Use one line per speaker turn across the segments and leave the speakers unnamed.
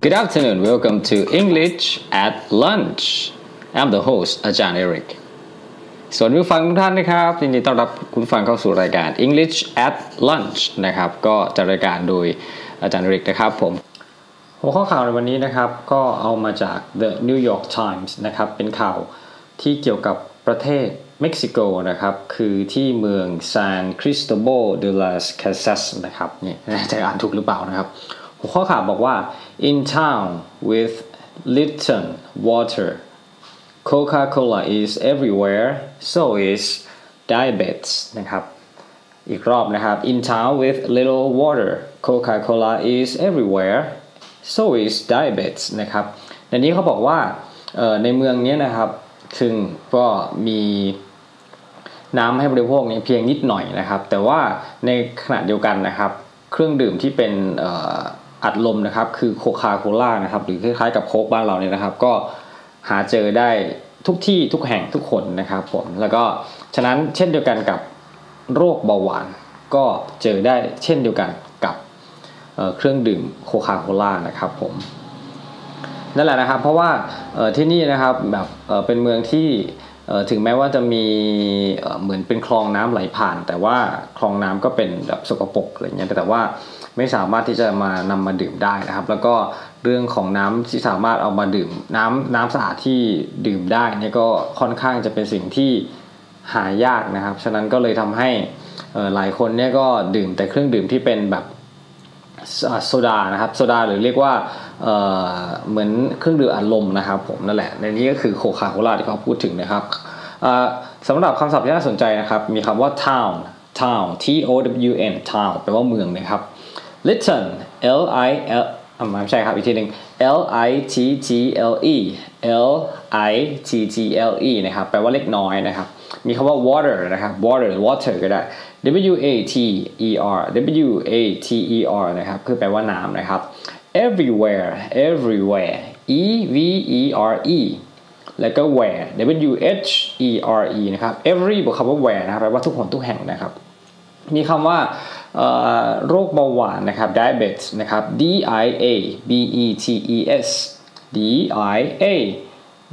Good afternoon. Welcome to English at Lunch. I'm the host อาจารย์เอริกสวัสดีผู้ฟังทุกท่านนะครับยินดีต้อนรับคุณฟังเข้าสู่รายการ English at Lunch นะครับ ก็จะรายการโดยอาจารย์เอริกนะครับผม หัวข้อข่าวในวันนี้นะครับ ก็เอามาจาก The New York Times นะครับ เป็นข่าวที่เกี่ยวกับประเทศเม็กซิโกนะครับ คือที่เมือง San Cristobal de las Casas นะครับ นี่แน่ใจอ่านถูกหรือเปล่านะครับ หัวข้อข่าวบอกว่า in town with Lipton water Coca-Cola is everywhere so is diabetes นะครับอีกรอบนะครับ in town with little water Coca-Cola is everywhere so is diabetes นะครับในนี้เขาบอกว่าในเมืองนี้นะครับซึ่งก็มีน้ำให้บริโภคเนี่ยเพียงนิดหน่อยนะครับ แต่ว่าในขณะเดียวกันนะครับ เครื่องดื่มที่เป็น อัดลมนะครับ คือโคคาโคล่านะครับ หรือคล้ายๆกับโค้กบ้านเราเนี่ยนะครับ ก็หาเจอได้ทุกที่ทุกแห่งทุกคนนะครับผมแล้วก็ฉะนั้นเช่นเดียวกันกับโรคเบาหวาน ก็เจอได้เช่นเดียวกันกับเครื่องดื่มโคคาโคล่านะครับผมนั่นแหละนะครับ เพราะว่าที่นี่นะครับแบบเป็นเมืองที่ถึงแม้ว่าจะมีเหมือนเป็นคลองน้ำไหลผ่าน แต่ว่าคลองน้ำก็เป็นแบบสกปรกอะไรเงี้ยแต่ว่า ไม่สามารถที่จะมานำมาดื่มได้นะครับ แล้วก็เรื่องของน้ำที่สามารถเอามาดื่ม น้ำน้ำสะอาดที่ดื่มได้นี่ก็ค่อนข้างจะเป็นสิ่งที่หายากนะครับ ฉะนั้นก็เลยทำให้หลายคนเนี่ยก็ดื่มแต่เครื่องดื่มที่เป็นแบบโซดานะครับโซดาหรือเรียกว่าเเหมือนเครื่องดื่มอัดลมนะครับผมนั่นแหละในนี้ก็คือโคคาโคล่าที่เขาพูดถึงนะครับสำหรับคำศัพท์ที่น่าสนใจนะครับ มีคำว่า town town T O W N town แปลว่าเมืองนะครับ Litton L I L ไม่ใช่ครับอีกทีหนึ่ง L I T T L E L I T T L E นะครับแปลว่าเล็กน้อยนะครับ มีคำว่า water นะครับ water water ก็ได้ W A T E R W A T E R นะครับคือแปลว่าน้ำนะครับ everywhere everywhere E V E R E แล้วก็ where W H E R E นะครับ every บวกคำว่า where นะครับแปลว่าทุกคนทุกแห่งนะครับ มีคำว่าโรคเบาหวานนะครับ diabetes นะครับ D I A B E T E S D I A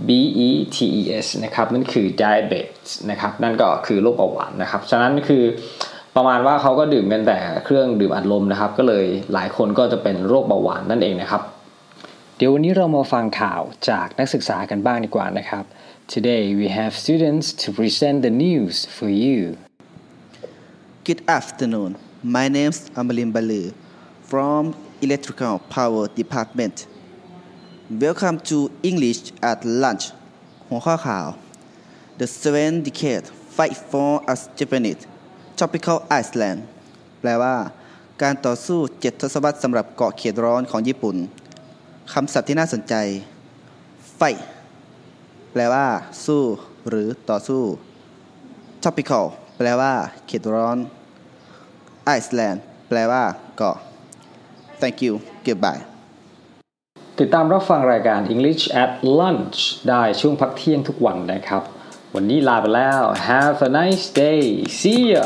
B E T E S นะครับนั่นคือ diabetes นะครับนั่นก็คือโรคเบาหวานนะครับฉะนั้นคือประมาณว่าเขาก็ดื่มกันแต่เครื่องดื่มอัดลมนะครับ ก็เลยหลายคนก็จะเป็นโรคเบาหวานนั่นเองนะครับ เดี๋ยววันนี้เรามาฟังข่าวจากนักศึกษากันบ้างดีกว่านะครับ Today we have students to present the news for you
Good afternoon My name is Amalin Balu from Electrical Power Department Welcome to English at Lunch หัวข้อข่าว The Seven Decade Fight for us Japanese Tropical Island แปลว่า การต่อสู้เจ็ดทศวรรษสำหรับเกาะเขตร้อนของญี่ปุ่น คำศัพท์ที่น่าสนใจ fight แปลว่า สู้ หรือต่อสู้ tropical แปลว่า เขตร้อน Iceland แปลว่าเกาะ thank you goodbye
ติดตามรับฟังรายการ English at Lunch ได้ช่วงพักเที่ยงทุกวันนะครับ วันนี้ลาไปแล้ว Have a nice day see ya